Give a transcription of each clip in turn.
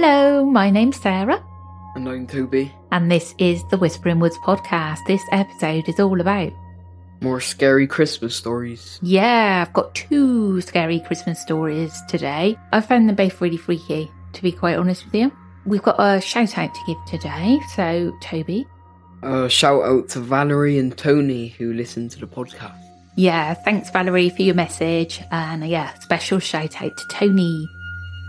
Hello, my name's Sarah, And I'm Tobie. and this is the Whispering Woods podcast. This episode is all about. More scary Christmas stories. Yeah, I've got two scary Christmas stories today. I found them both really freaky, to be quite honest with you. We've got a shout out to give today, so Tobie. Uh, shout out to Valerie and Tony who listen to the podcast. Yeah, thanks Valerie for your message, and uh, yeah, special shout out to Tony.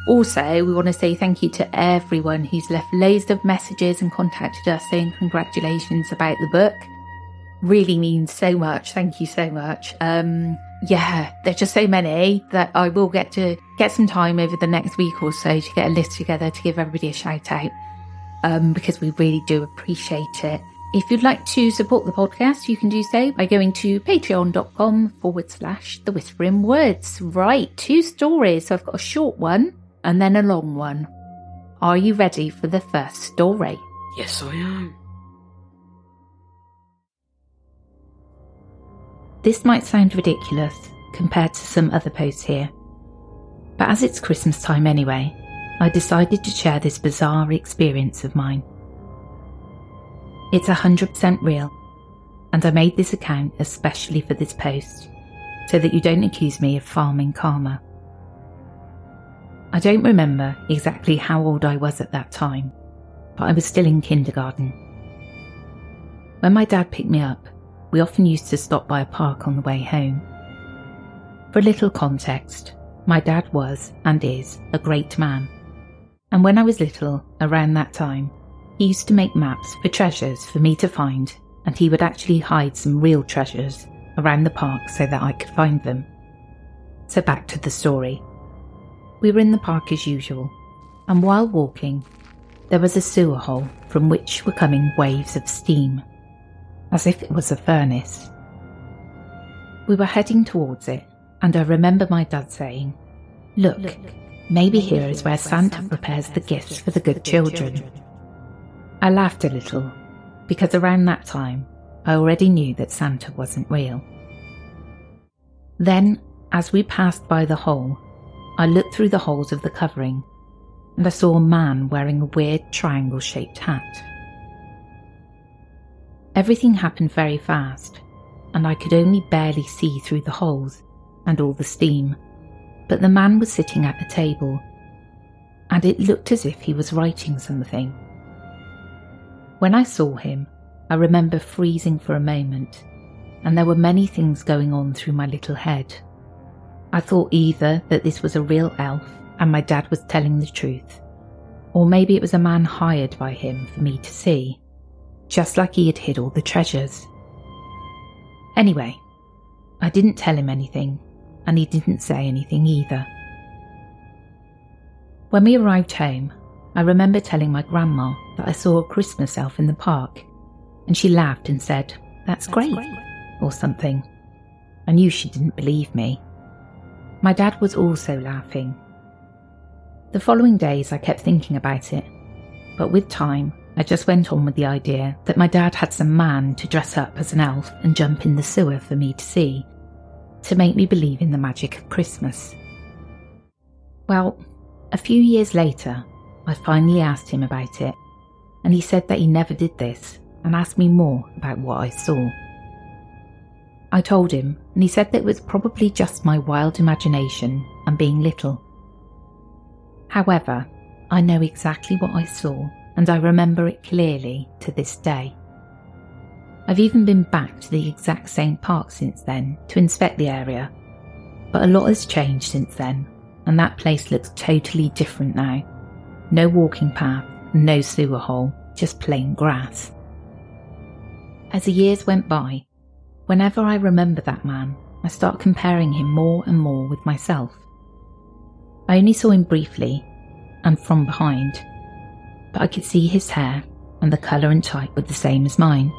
Also, we want to say thank you to everyone who's left loads of messages and contacted us saying congratulations about the book. Really means so much. Thank you so much. Um, yeah, there's just so many that I will get to get some time over the next week or so to get a list together to give everybody a shout out. Um, because we really do appreciate it. If you'd like to support the podcast, you can do so by going to patreon.com forward slash the whispering woods. Right, two stories. So I've got a short one and then a long one. Are you ready for the first story? Yes, I am. This might sound ridiculous compared to some other posts here, but as it's Christmas time anyway, I decided to share this bizarre experience of mine. It's 100% real, and I made this account especially for this post, so that you don't accuse me of farming karma. I don't remember exactly how old I was at that time, but I was still in kindergarten. When my dad picked me up, we often used to stop by a park on the way home. For a little context, my dad was and is a great man. And when I was little, around that time, he used to make maps for treasures for me to find, and he would actually hide some real treasures around the park so that I could find them. So back to the story. We were in the park as usual, and while walking, there was a sewer hole from which were coming waves of steam, as if it was a furnace. We were heading towards it, and I remember my dad saying, Look, maybe here is where Santa prepares the gifts for the good children. I laughed a little, because around that time, I already knew that Santa wasn't real. Then, as we passed by the hole, I looked through the holes of the covering and I saw a man wearing a weird triangle shaped hat. Everything happened very fast, and I could only barely see through the holes and all the steam, but the man was sitting at a table, and it looked as if he was writing something. When I saw him, I remember freezing for a moment, and there were many things going on through my little head. I thought either that this was a real elf and my dad was telling the truth, or maybe it was a man hired by him for me to see, just like he had hid all the treasures. Anyway, I didn't tell him anything, and he didn't say anything either. When we arrived home, I remember telling my grandma that I saw a Christmas elf in the park, and she laughed and said, That's, That's great, great, or something. I knew she didn't believe me. My dad was also laughing. The following days, I kept thinking about it, but with time, I just went on with the idea that my dad had some man to dress up as an elf and jump in the sewer for me to see, to make me believe in the magic of Christmas. Well, a few years later, I finally asked him about it, and he said that he never did this and asked me more about what I saw. I told him, and he said that it was probably just my wild imagination and being little. However, I know exactly what I saw, and I remember it clearly to this day. I've even been back to the exact same park since then to inspect the area, but a lot has changed since then, and that place looks totally different now. No walking path, no sewer hole, just plain grass. As the years went by, whenever I remember that man, I start comparing him more and more with myself. I only saw him briefly and from behind, but I could see his hair and the colour and type were the same as mine.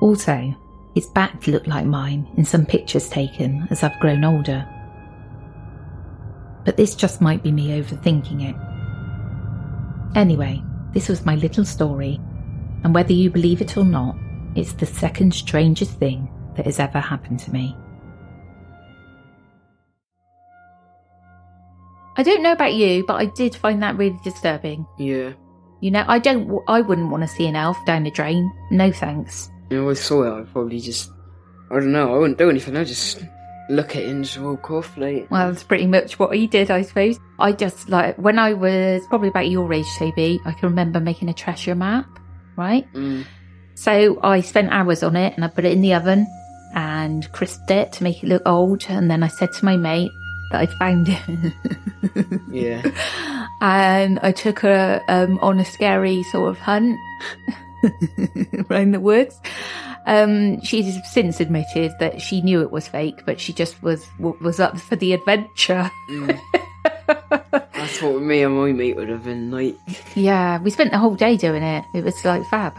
Also, his back looked like mine in some pictures taken as I've grown older. But this just might be me overthinking it. Anyway, this was my little story, and whether you believe it or not, it's the second strangest thing that has ever happened to me. I don't know about you, but I did find that really disturbing. Yeah. You know, I don't. I wouldn't want to see an elf down the drain. No thanks. You know, I saw it. I'd probably just. I don't know. I wouldn't do anything. I'd just look at it and just walk off. Like. Well, that's pretty much what he did, I suppose. I just like when I was probably about your age, Tobie. I can remember making a treasure map, right? Mm. So I spent hours on it, and I put it in the oven and crisped it to make it look old. And then I said to my mate that I'd found it. yeah. And I took her um, on a scary sort of hunt around the woods. Um, she's since admitted that she knew it was fake, but she just was was up for the adventure. Mm. That's what me and my mate would have been like. Yeah, we spent the whole day doing it. It was like fab.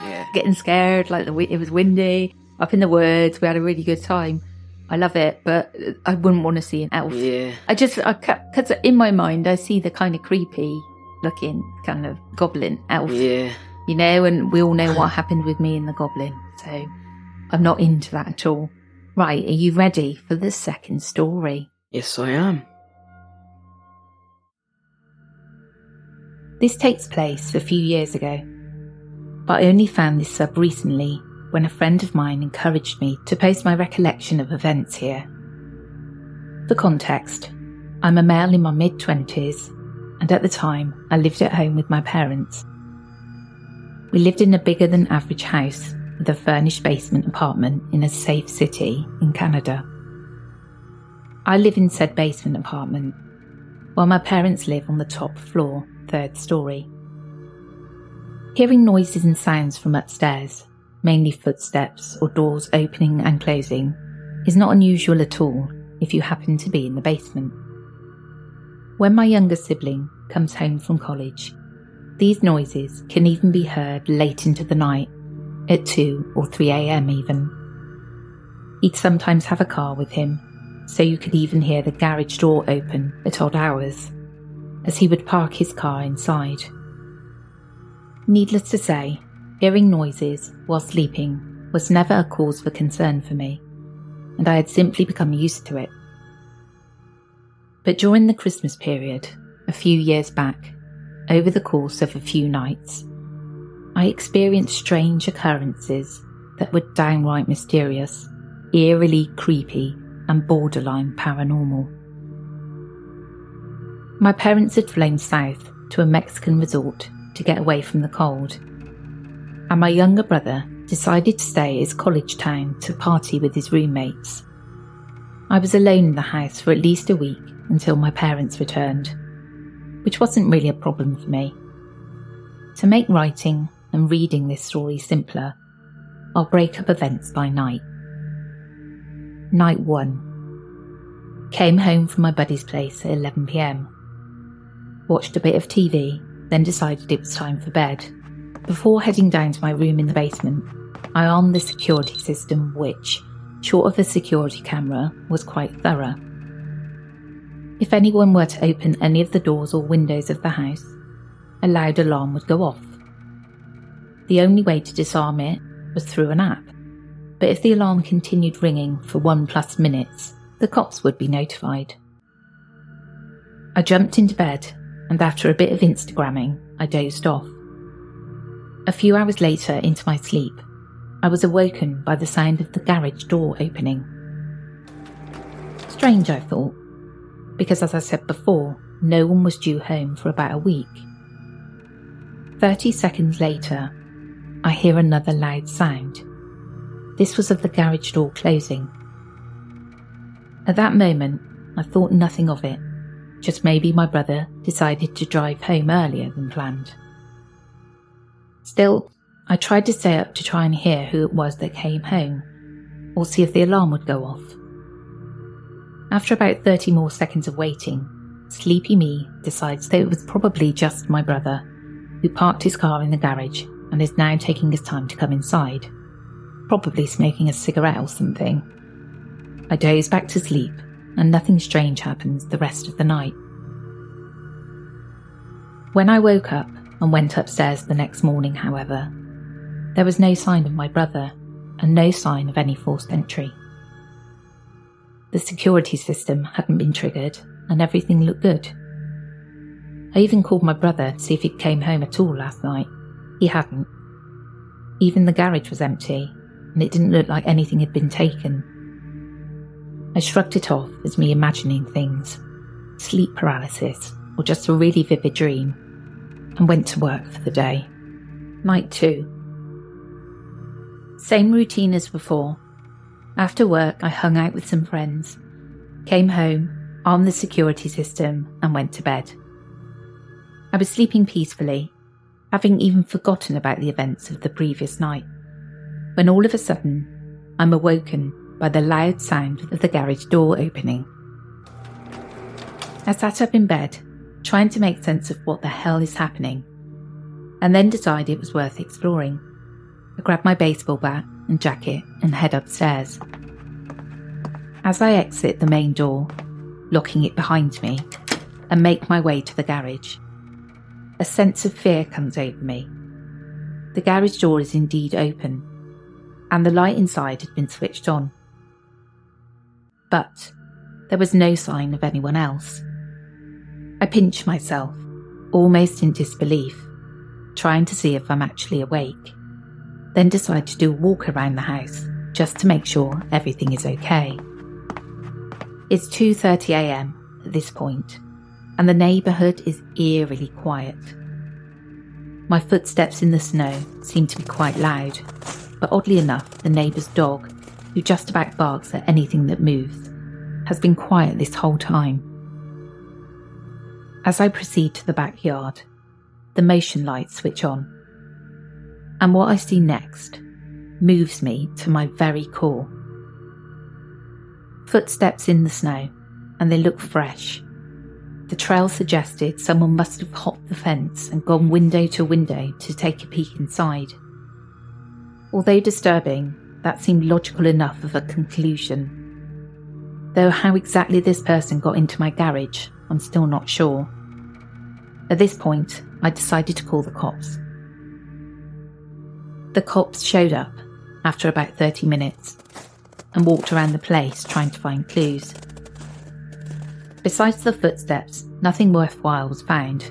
Yeah. Getting scared, like the it was windy, up in the woods. We had a really good time. I love it, but I wouldn't want to see an elf. Yeah. I just, I because in my mind, I see the kind of creepy looking kind of goblin elf. Yeah. You know, and we all know what happened with me and the goblin. So I'm not into that at all. Right, are you ready for the second story? Yes, I am. This takes place a few years ago, but I only found this sub recently when a friend of mine encouraged me to post my recollection of events here. The context, I'm a male in my mid 20s, and at the time I lived at home with my parents. We lived in a bigger than average house with a furnished basement apartment in a safe city in Canada. I live in said basement apartment, while my parents live on the top floor, third story. Hearing noises and sounds from upstairs mainly footsteps or doors opening and closing, is not unusual at all if you happen to be in the basement. When my younger sibling comes home from college, these noises can even be heard late into the night, at 2 or 3 am even. He'd sometimes have a car with him, so you could even hear the garage door open at odd hours, as he would park his car inside. Needless to say, Hearing noises while sleeping was never a cause for concern for me, and I had simply become used to it. But during the Christmas period, a few years back, over the course of a few nights, I experienced strange occurrences that were downright mysterious, eerily creepy, and borderline paranormal. My parents had flown south to a Mexican resort to get away from the cold and my younger brother decided to stay at his college town to party with his roommates. I was alone in the house for at least a week until my parents returned, which wasn't really a problem for me. To make writing and reading this story simpler, I'll break up events by night. Night 1 Came home from my buddy's place at 11pm. watched a bit of TV, then decided it was time for bed. Before heading down to my room in the basement, I armed the security system, which, short of a security camera, was quite thorough. If anyone were to open any of the doors or windows of the house, a loud alarm would go off. The only way to disarm it was through an app, but if the alarm continued ringing for one plus minutes, the cops would be notified. I jumped into bed, and after a bit of Instagramming, I dozed off. A few hours later, into my sleep, I was awoken by the sound of the garage door opening. Strange, I thought, because as I said before, no one was due home for about a week. Thirty seconds later, I hear another loud sound. This was of the garage door closing. At that moment, I thought nothing of it, just maybe my brother decided to drive home earlier than planned. Still, I tried to stay up to try and hear who it was that came home, or see if the alarm would go off. After about 30 more seconds of waiting, sleepy me decides that it was probably just my brother, who parked his car in the garage and is now taking his time to come inside, probably smoking a cigarette or something. I doze back to sleep, and nothing strange happens the rest of the night. When I woke up, and went upstairs the next morning, however, there was no sign of my brother and no sign of any forced entry. The security system hadn't been triggered and everything looked good. I even called my brother to see if he came home at all last night. He hadn't. Even the garage was empty and it didn't look like anything had been taken. I shrugged it off as me imagining things sleep paralysis or just a really vivid dream and went to work for the day. Night 2. Same routine as before. After work, I hung out with some friends, came home, armed the security system, and went to bed. I was sleeping peacefully, having even forgotten about the events of the previous night, when all of a sudden, I'm awoken by the loud sound of the garage door opening. I sat up in bed trying to make sense of what the hell is happening, and then decided it was worth exploring. I grabbed my baseball bat and jacket and head upstairs. As I exit the main door, locking it behind me, and make my way to the garage, a sense of fear comes over me. The garage door is indeed open, and the light inside had been switched on. But there was no sign of anyone else. I pinch myself, almost in disbelief, trying to see if I'm actually awake. Then decide to do a walk around the house just to make sure everything is okay. It's 2:30 a.m. at this point, and the neighborhood is eerily quiet. My footsteps in the snow seem to be quite loud, but oddly enough, the neighbor's dog, who just about barks at anything that moves, has been quiet this whole time. As I proceed to the backyard, the motion lights switch on. And what I see next moves me to my very core. Footsteps in the snow, and they look fresh. The trail suggested someone must have hopped the fence and gone window to window to take a peek inside. Although disturbing, that seemed logical enough of a conclusion. Though how exactly this person got into my garage I'm still not sure. At this point, I decided to call the cops. The cops showed up after about 30 minutes and walked around the place trying to find clues. Besides the footsteps, nothing worthwhile was found.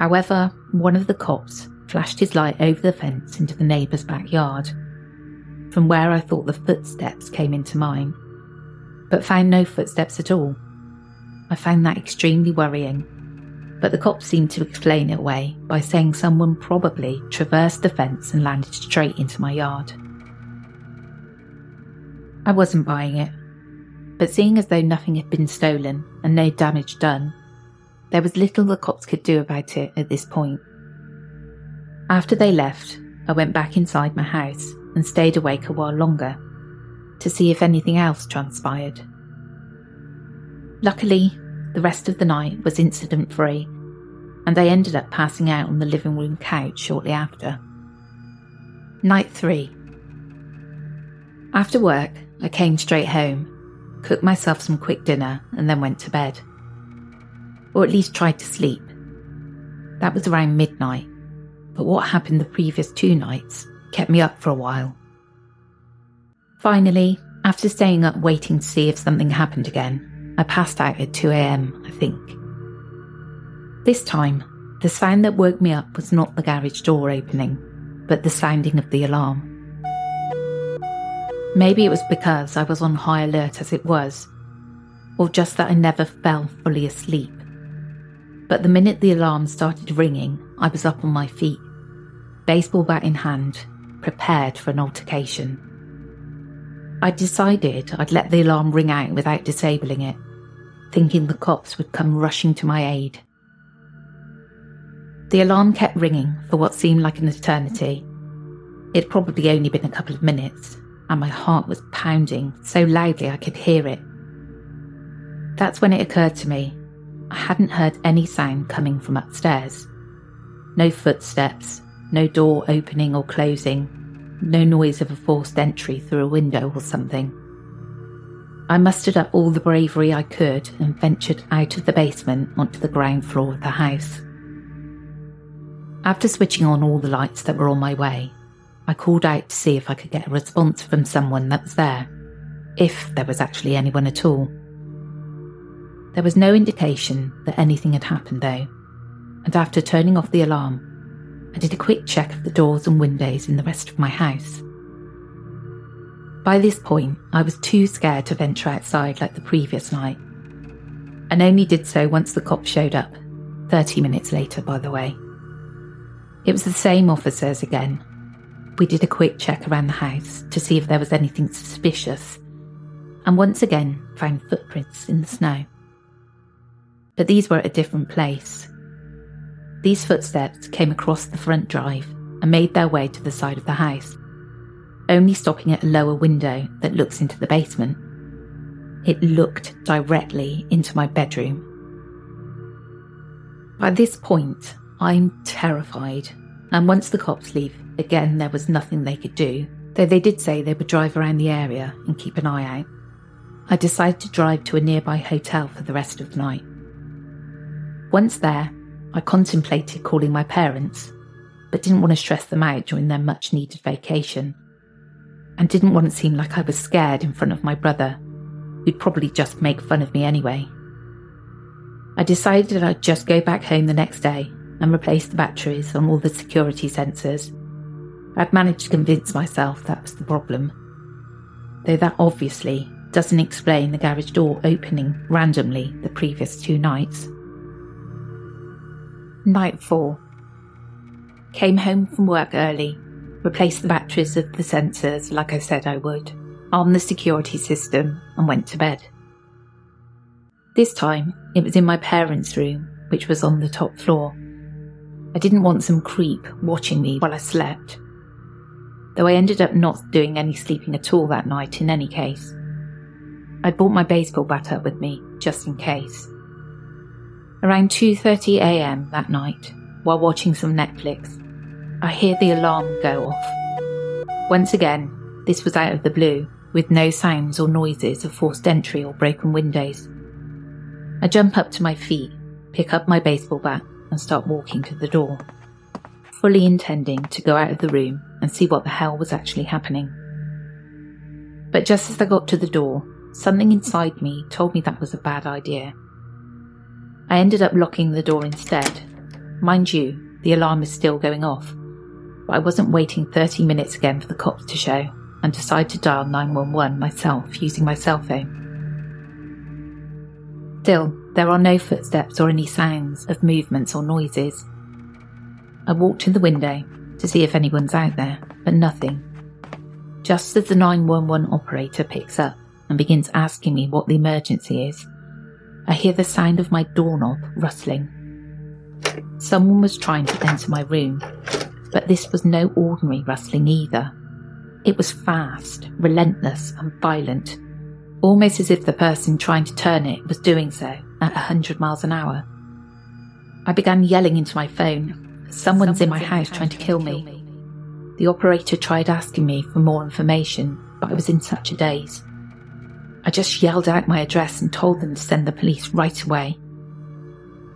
However, one of the cops flashed his light over the fence into the neighbour's backyard, from where I thought the footsteps came into mine, but found no footsteps at all. I found that extremely worrying, but the cops seemed to explain it away by saying someone probably traversed the fence and landed straight into my yard. I wasn't buying it, but seeing as though nothing had been stolen and no damage done, there was little the cops could do about it at this point. After they left, I went back inside my house and stayed awake a while longer to see if anything else transpired. Luckily, the rest of the night was incident free, and I ended up passing out on the living room couch shortly after. Night 3. After work, I came straight home, cooked myself some quick dinner, and then went to bed. Or at least tried to sleep. That was around midnight, but what happened the previous two nights kept me up for a while. Finally, after staying up waiting to see if something happened again, I passed out at 2am, I think. This time, the sound that woke me up was not the garage door opening, but the sounding of the alarm. Maybe it was because I was on high alert as it was, or just that I never fell fully asleep. But the minute the alarm started ringing, I was up on my feet, baseball bat in hand, prepared for an altercation. I decided I'd let the alarm ring out without disabling it, thinking the cops would come rushing to my aid. The alarm kept ringing for what seemed like an eternity. It'd probably only been a couple of minutes, and my heart was pounding so loudly I could hear it. That's when it occurred to me I hadn't heard any sound coming from upstairs. No footsteps, no door opening or closing, no noise of a forced entry through a window or something. I mustered up all the bravery I could and ventured out of the basement onto the ground floor of the house. After switching on all the lights that were on my way, I called out to see if I could get a response from someone that was there, if there was actually anyone at all. There was no indication that anything had happened though, and after turning off the alarm, I did a quick check of the doors and windows in the rest of my house. By this point, I was too scared to venture outside like the previous night, and only did so once the cops showed up, 30 minutes later, by the way. It was the same officers again. We did a quick check around the house to see if there was anything suspicious, and once again found footprints in the snow. But these were at a different place. These footsteps came across the front drive and made their way to the side of the house, only stopping at a lower window that looks into the basement. It looked directly into my bedroom. By this point, I'm terrified. And once the cops leave, again, there was nothing they could do, though they did say they would drive around the area and keep an eye out. I decided to drive to a nearby hotel for the rest of the night. Once there, I contemplated calling my parents, but didn't want to stress them out during their much needed vacation, and didn't want to seem like I was scared in front of my brother, who'd probably just make fun of me anyway. I decided I'd just go back home the next day and replace the batteries on all the security sensors. I'd managed to convince myself that was the problem. Though that obviously doesn't explain the garage door opening randomly the previous two nights. Night 4. Came home from work early, replaced the batteries of the sensors like I said I would, armed the security system, and went to bed. This time, it was in my parents' room, which was on the top floor. I didn't want some creep watching me while I slept. Though I ended up not doing any sleeping at all that night in any case. I brought my baseball bat up with me, just in case. Around 2.30am that night, while watching some Netflix, I hear the alarm go off. Once again, this was out of the blue, with no sounds or noises of forced entry or broken windows. I jump up to my feet, pick up my baseball bat, and start walking to the door, fully intending to go out of the room and see what the hell was actually happening. But just as I got to the door, something inside me told me that was a bad idea. I ended up locking the door instead. Mind you, the alarm is still going off, but I wasn't waiting 30 minutes again for the cops to show and decided to dial 911 myself using my cell phone. Still, there are no footsteps or any sounds of movements or noises. I walk to the window to see if anyone's out there, but nothing. Just as the 911 operator picks up and begins asking me what the emergency is, I hear the sound of my doorknob rustling. Someone was trying to enter my room, but this was no ordinary rustling either. It was fast, relentless, and violent, almost as if the person trying to turn it was doing so at 100 miles an hour. I began yelling into my phone, Someone's, in my house trying to kill me. The operator tried asking me for more information, but I was in such a daze. I just yelled out my address and told them to send the police right away.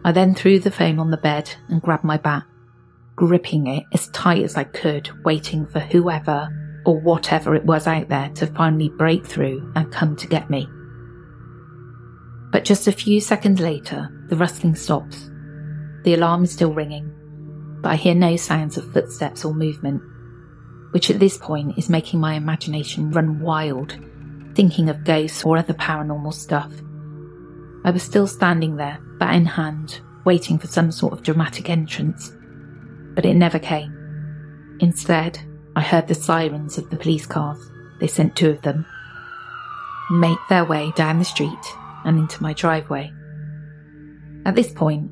I then threw the phone on the bed and grabbed my bat, gripping it as tight as I could, waiting for whoever or whatever it was out there to finally break through and come to get me. But just a few seconds later, the rustling stops. The alarm is still ringing, but I hear no sounds of footsteps or movement, which at this point is making my imagination run wild, thinking of ghosts or other paranormal stuff. I was still standing there, bat in hand, waiting for some sort of dramatic entrance, but it never came. Instead, I heard the sirens of the police cars. They sent two of them. Make their way down the street and into my driveway. At this point,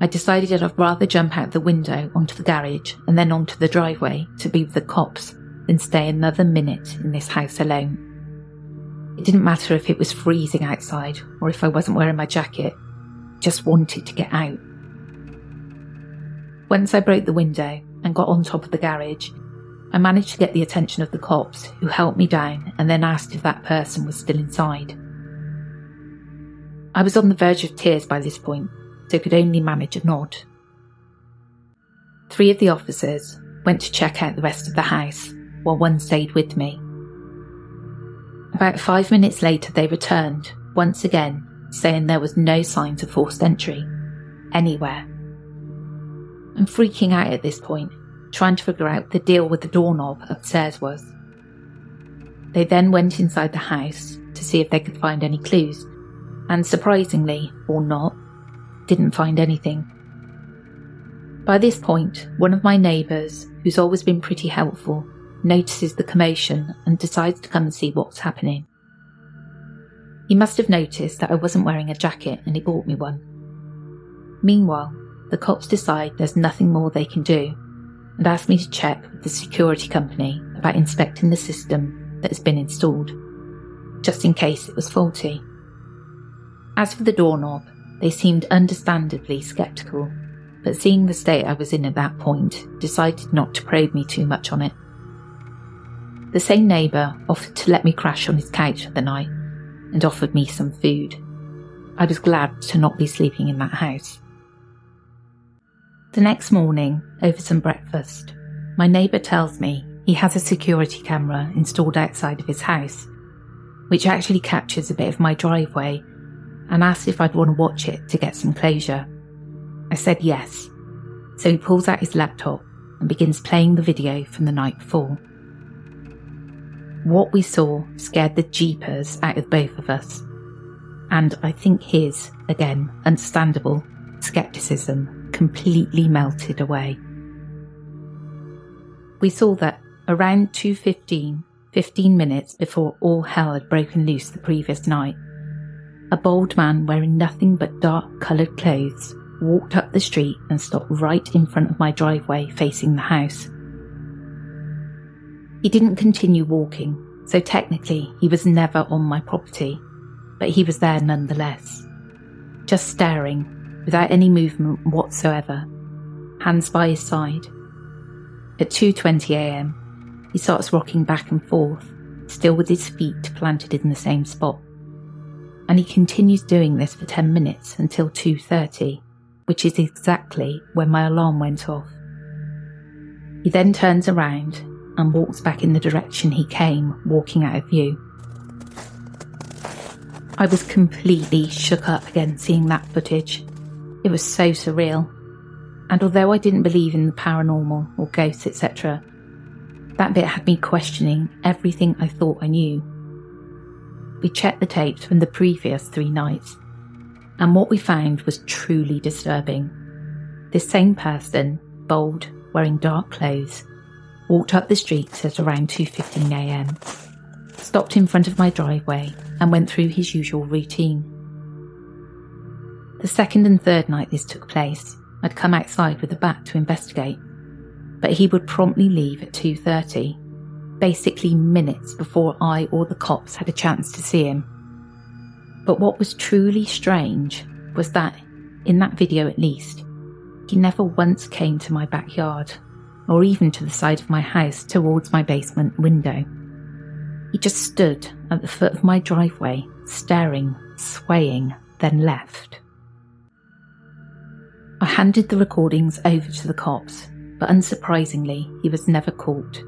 I decided that I'd rather jump out the window onto the garage and then onto the driveway to be with the cops than stay another minute in this house alone. It didn't matter if it was freezing outside or if I wasn't wearing my jacket, just wanted to get out. Once I broke the window and got on top of the garage, I managed to get the attention of the cops who helped me down and then asked if that person was still inside. I was on the verge of tears by this point so could only manage a nod. Three of the officers went to check out the rest of the house, while one stayed with me. About five minutes later, they returned, once again, saying there was no signs of forced entry, anywhere. I'm freaking out at this point, trying to figure out the deal with the doorknob upstairs was. They then went inside the house to see if they could find any clues, and surprisingly, or not, didn't find anything. By this point, one of my neighbours, who's always been pretty helpful, notices the commotion and decides to come and see what's happening. He must have noticed that I wasn't wearing a jacket and he bought me one. Meanwhile, the cops decide there's nothing more they can do and ask me to check with the security company about inspecting the system that has been installed, just in case it was faulty. As for the doorknob, they seemed understandably sceptical, but seeing the state I was in at that point, decided not to probe me too much on it. The same neighbour offered to let me crash on his couch for the night and offered me some food. I was glad to not be sleeping in that house. The next morning, over some breakfast, my neighbour tells me he has a security camera installed outside of his house, which actually captures a bit of my driveway and asked if I'd want to watch it to get some closure. I said yes, so he pulls out his laptop and begins playing the video from the night before. What we saw scared the jeepers out of both of us, and I think his, again, understandable, skepticism completely melted away. We saw that around 2.15, 15 minutes before all hell had broken loose the previous night, a bold man wearing nothing but dark coloured clothes walked up the street and stopped right in front of my driveway facing the house. He didn't continue walking, so technically he was never on my property, but he was there nonetheless. Just staring, without any movement whatsoever, hands by his side. At 2.20am, he starts rocking back and forth, still with his feet planted in the same spot and he continues doing this for 10 minutes until 2:30, which is exactly when my alarm went off. He then turns around and walks back in the direction he came, walking out of view. I was completely shook up again seeing that footage. It was so surreal. And although I didn't believe in the paranormal or ghosts, etc., that bit had me questioning everything I thought I knew we checked the tapes from the previous three nights, and what we found was truly disturbing. This same person, bold, wearing dark clothes, walked up the streets at around 2.15am, stopped in front of my driveway and went through his usual routine. The second and third night this took place, I'd come outside with a bat to investigate, but he would promptly leave at 2.30 basically minutes before I or the cops had a chance to see him. But what was truly strange was that, in that video at least, he never once came to my backyard, or even to the side of my house towards my basement window. He just stood at the foot of my driveway, staring, swaying, then left. I handed the recordings over to the cops, but unsurprisingly, he was never caught.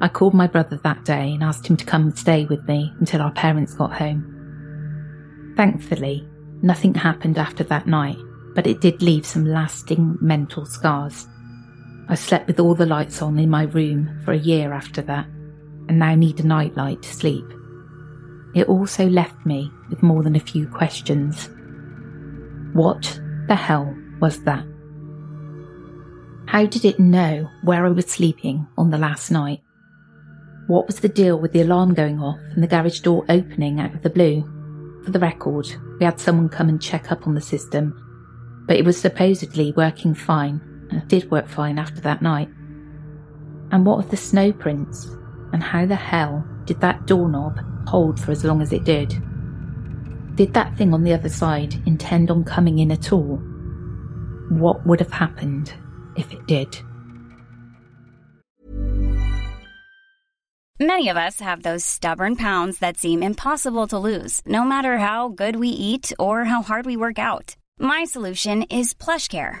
I called my brother that day and asked him to come and stay with me until our parents got home. Thankfully, nothing happened after that night, but it did leave some lasting mental scars. I slept with all the lights on in my room for a year after that, and now need a nightlight to sleep. It also left me with more than a few questions. What the hell was that? How did it know where I was sleeping on the last night? What was the deal with the alarm going off and the garage door opening out of the blue? For the record, we had someone come and check up on the system, but it was supposedly working fine, did work fine after that night. And what of the snow prints? And how the hell did that doorknob hold for as long as it did? Did that thing on the other side intend on coming in at all? What would have happened if it did? Many of us have those stubborn pounds that seem impossible to lose, no matter how good we eat or how hard we work out. My solution is PlushCare.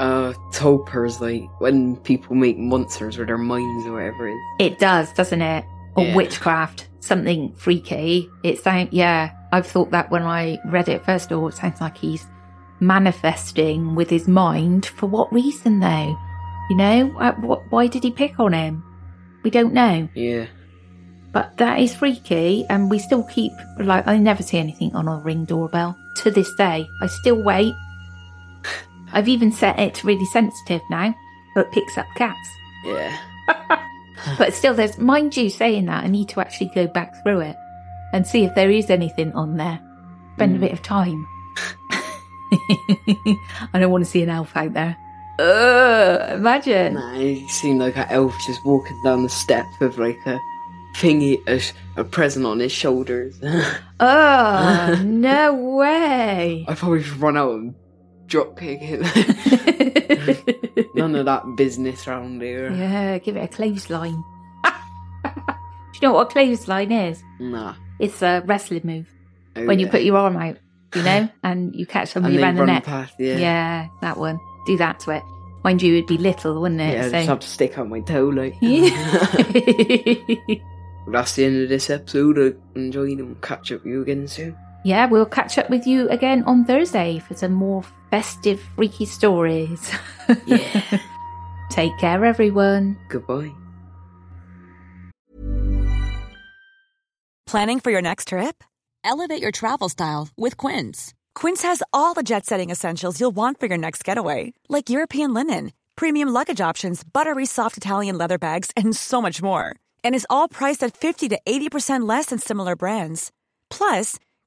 uh Tulpas, like when people make monsters with their minds or whatever it is. It does, doesn't it? Or Yeah. witchcraft, something freaky. It sounds, yeah, I've thought that when I read it first. Oh, it sounds like he's manifesting with his mind. For what reason, though? You know, uh, what, why did he pick on him? We don't know. Yeah. But that is freaky, and we still keep, like, I never see anything on a ring doorbell. To this day, I still wait. I've even set it to really sensitive now, so it picks up cats. Yeah. But still, there's, mind you saying that, I need to actually go back through it and see if there is anything on there. Spend a hmm. bit of time. I don't want to see an elf out there. Ugh, imagine. Nah, he seemed like an elf just walking down the step with like a thingy, a, a present on his shoulders. Oh, no way. I probably should run out and drop kick it. None of that business round here. yeah, give it a clothesline. Do you know what a clothesline is? Nah. It's a wrestling move. Oh, when you put your arm out, you know, and you catch and somebody they around the neck. past, yeah. Yeah, that one. Do that to it. Mind you, it'd be little, wouldn't it? Yeah, I So- just have to stick out my toe, like. Yeah. That's the end of this episode. I enjoyed and catch up with you again soon. Yeah, we'll catch up with you again on Thursday for some more festive, freaky stories. Yeah. Take care, everyone. Goodbye. Planning for your next trip? Elevate your travel style with Quince. Quince has all the jet setting essentials you'll want for your next getaway, like European linen, premium luggage options, buttery soft Italian leather bags, and so much more. And is all priced at 50 to 80% less than similar brands. Plus,